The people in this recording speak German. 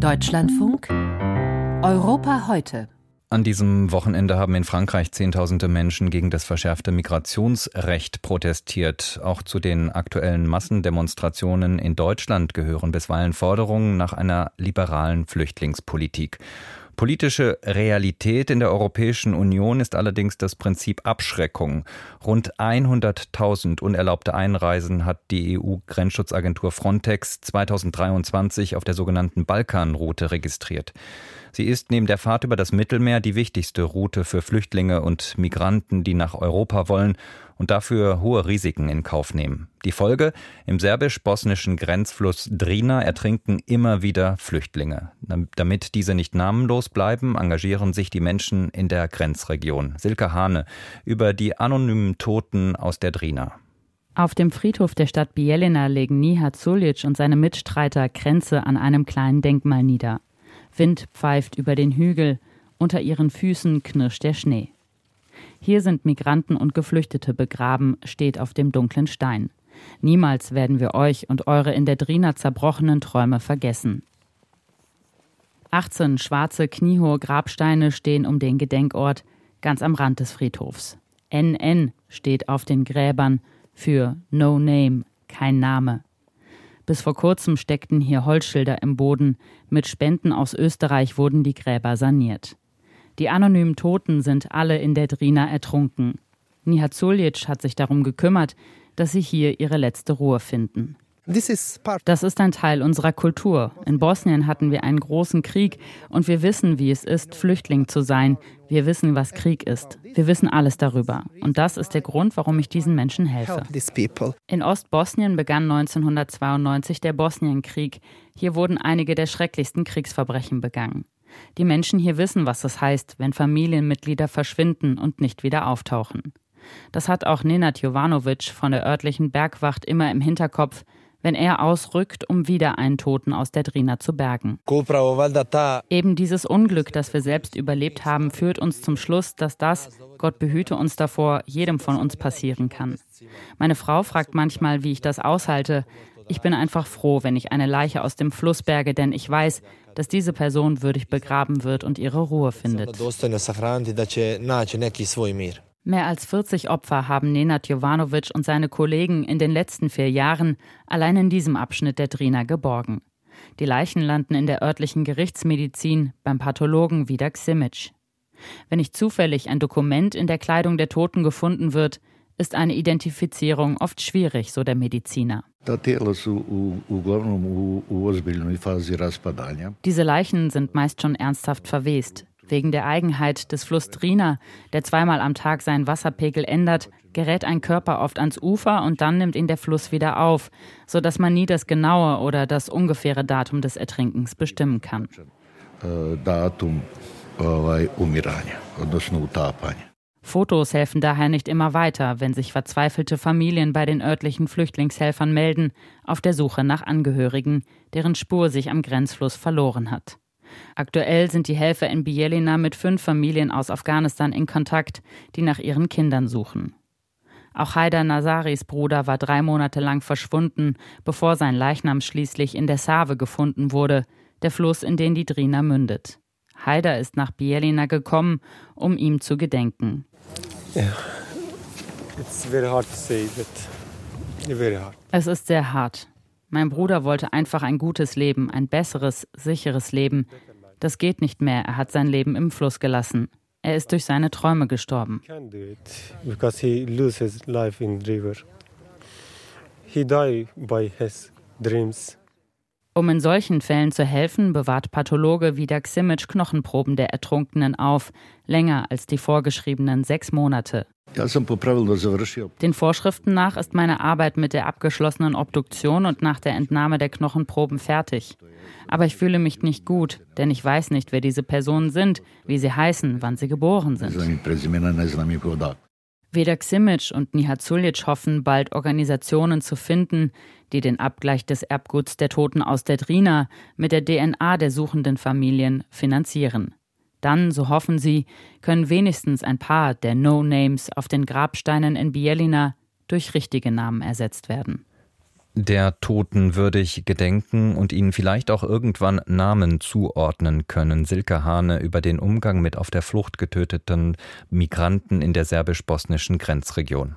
Deutschlandfunk Europa heute. An diesem Wochenende haben in Frankreich Zehntausende Menschen gegen das verschärfte Migrationsrecht protestiert. Auch zu den aktuellen Massendemonstrationen in Deutschland gehören bisweilen Forderungen nach einer liberalen Flüchtlingspolitik. Politische Realität in der Europäischen Union ist allerdings das Prinzip Abschreckung. Rund 100.000 unerlaubte Einreisen hat die EU-Grenzschutzagentur Frontex 2023 auf der sogenannten Balkanroute registriert. Sie ist neben der Fahrt über das Mittelmeer die wichtigste Route für Flüchtlinge und Migranten, die nach Europa wollen und dafür hohe Risiken in Kauf nehmen. Die Folge? Im serbisch-bosnischen Grenzfluss Drina ertrinken immer wieder Flüchtlinge. Damit diese nicht namenlos bleiben, engagieren sich die Menschen in der Grenzregion. Silke Hane über die anonymen Toten aus der Drina. Auf dem Friedhof der Stadt Bielina legen Nihat Sulic und seine Mitstreiter Grenze an einem kleinen Denkmal nieder. Wind pfeift über den Hügel, unter ihren Füßen knirscht der Schnee. Hier sind Migranten und Geflüchtete begraben, steht auf dem dunklen Stein. Niemals werden wir euch und eure in der Drina zerbrochenen Träume vergessen. 18 schwarze, kniehohe Grabsteine stehen um den Gedenkort, ganz am Rand des Friedhofs. NN steht auf den Gräbern für No Name, kein Name. Bis vor kurzem steckten hier Holzschilder im Boden. Mit Spenden aus Österreich wurden die Gräber saniert. Die anonymen Toten sind alle in der Drina ertrunken. Nihat Suljic hat sich darum gekümmert, dass sie hier ihre letzte Ruhe finden. Das ist ein Teil unserer Kultur. In Bosnien hatten wir einen großen Krieg und wir wissen, wie es ist, Flüchtling zu sein. Wir wissen, was Krieg ist. Wir wissen alles darüber. Und das ist der Grund, warum ich diesen Menschen helfe. In Ostbosnien begann 1992 der Bosnienkrieg. Hier wurden einige der schrecklichsten Kriegsverbrechen begangen. Die Menschen hier wissen, was es heißt, wenn Familienmitglieder verschwinden und nicht wieder auftauchen. Das hat auch Nenad Jovanovic von der örtlichen Bergwacht immer im Hinterkopf, wenn er ausrückt, um wieder einen Toten aus der Drina zu bergen. Eben dieses Unglück, das wir selbst überlebt haben, führt uns zum Schluss, dass das, Gott behüte uns davor, jedem von uns passieren kann. Meine Frau fragt manchmal, wie ich das aushalte. Ich bin einfach froh, wenn ich eine Leiche aus dem Fluss berge, denn ich weiß, dass diese Person würdig begraben wird und ihre Ruhe findet. Mehr als 40 Opfer haben Nenad Jovanovic und seine Kollegen in den letzten vier Jahren allein in diesem Abschnitt der Drina geborgen. Die Leichen landen in der örtlichen Gerichtsmedizin beim Pathologen Vida Ximic. Wenn nicht zufällig ein Dokument in der Kleidung der Toten gefunden wird, ist eine Identifizierung oft schwierig, so der Mediziner. Diese Leichen sind meist schon ernsthaft verwest. Wegen der Eigenheit des Fluss Drina, der zweimal am Tag seinen Wasserpegel ändert, gerät ein Körper oft ans Ufer und dann nimmt ihn der Fluss wieder auf, sodass man nie das genaue oder das ungefähre Datum des Ertrinkens bestimmen kann. Fotos helfen daher nicht immer weiter, wenn sich verzweifelte Familien bei den örtlichen Flüchtlingshelfern melden, auf der Suche nach Angehörigen, deren Spur sich am Grenzfluss verloren hat. Aktuell sind die Helfer in Bielina mit fünf Familien aus Afghanistan in Kontakt, die nach ihren Kindern suchen. Auch Haider Nazaris Bruder war drei Monate lang verschwunden, bevor sein Leichnam schließlich in der Save gefunden wurde, der Fluss, in den die Drina mündet. Haider ist nach Bielina gekommen, um ihm zu gedenken. Es ist sehr hart. Mein Bruder wollte einfach ein gutes Leben, ein besseres, sicheres Leben. Das geht nicht mehr. Er hat sein Leben im Fluss gelassen. Er ist durch seine Träume gestorben. Um in solchen Fällen zu helfen, bewahrt Pathologe Vida Ximic Knochenproben der Ertrunkenen auf, länger als die vorgeschriebenen sechs Monate. Den Vorschriften nach ist meine Arbeit mit der abgeschlossenen Obduktion und nach der Entnahme der Knochenproben fertig. Aber ich fühle mich nicht gut, denn ich weiß nicht, wer diese Personen sind, wie sie heißen, wann sie geboren sind. Weder Ximic und Nihat hoffen, bald Organisationen zu finden, die den Abgleich des Erbguts der Toten aus der Drina mit der DNA der suchenden Familien finanzieren. Dann, so hoffen sie, können wenigstens ein paar der No-Names auf den Grabsteinen in Bielina durch richtige Namen ersetzt werden. der Toten würdig gedenken und ihnen vielleicht auch irgendwann Namen zuordnen können. Silke Hane über den Umgang mit auf der Flucht getöteten Migranten in der serbisch-bosnischen Grenzregion.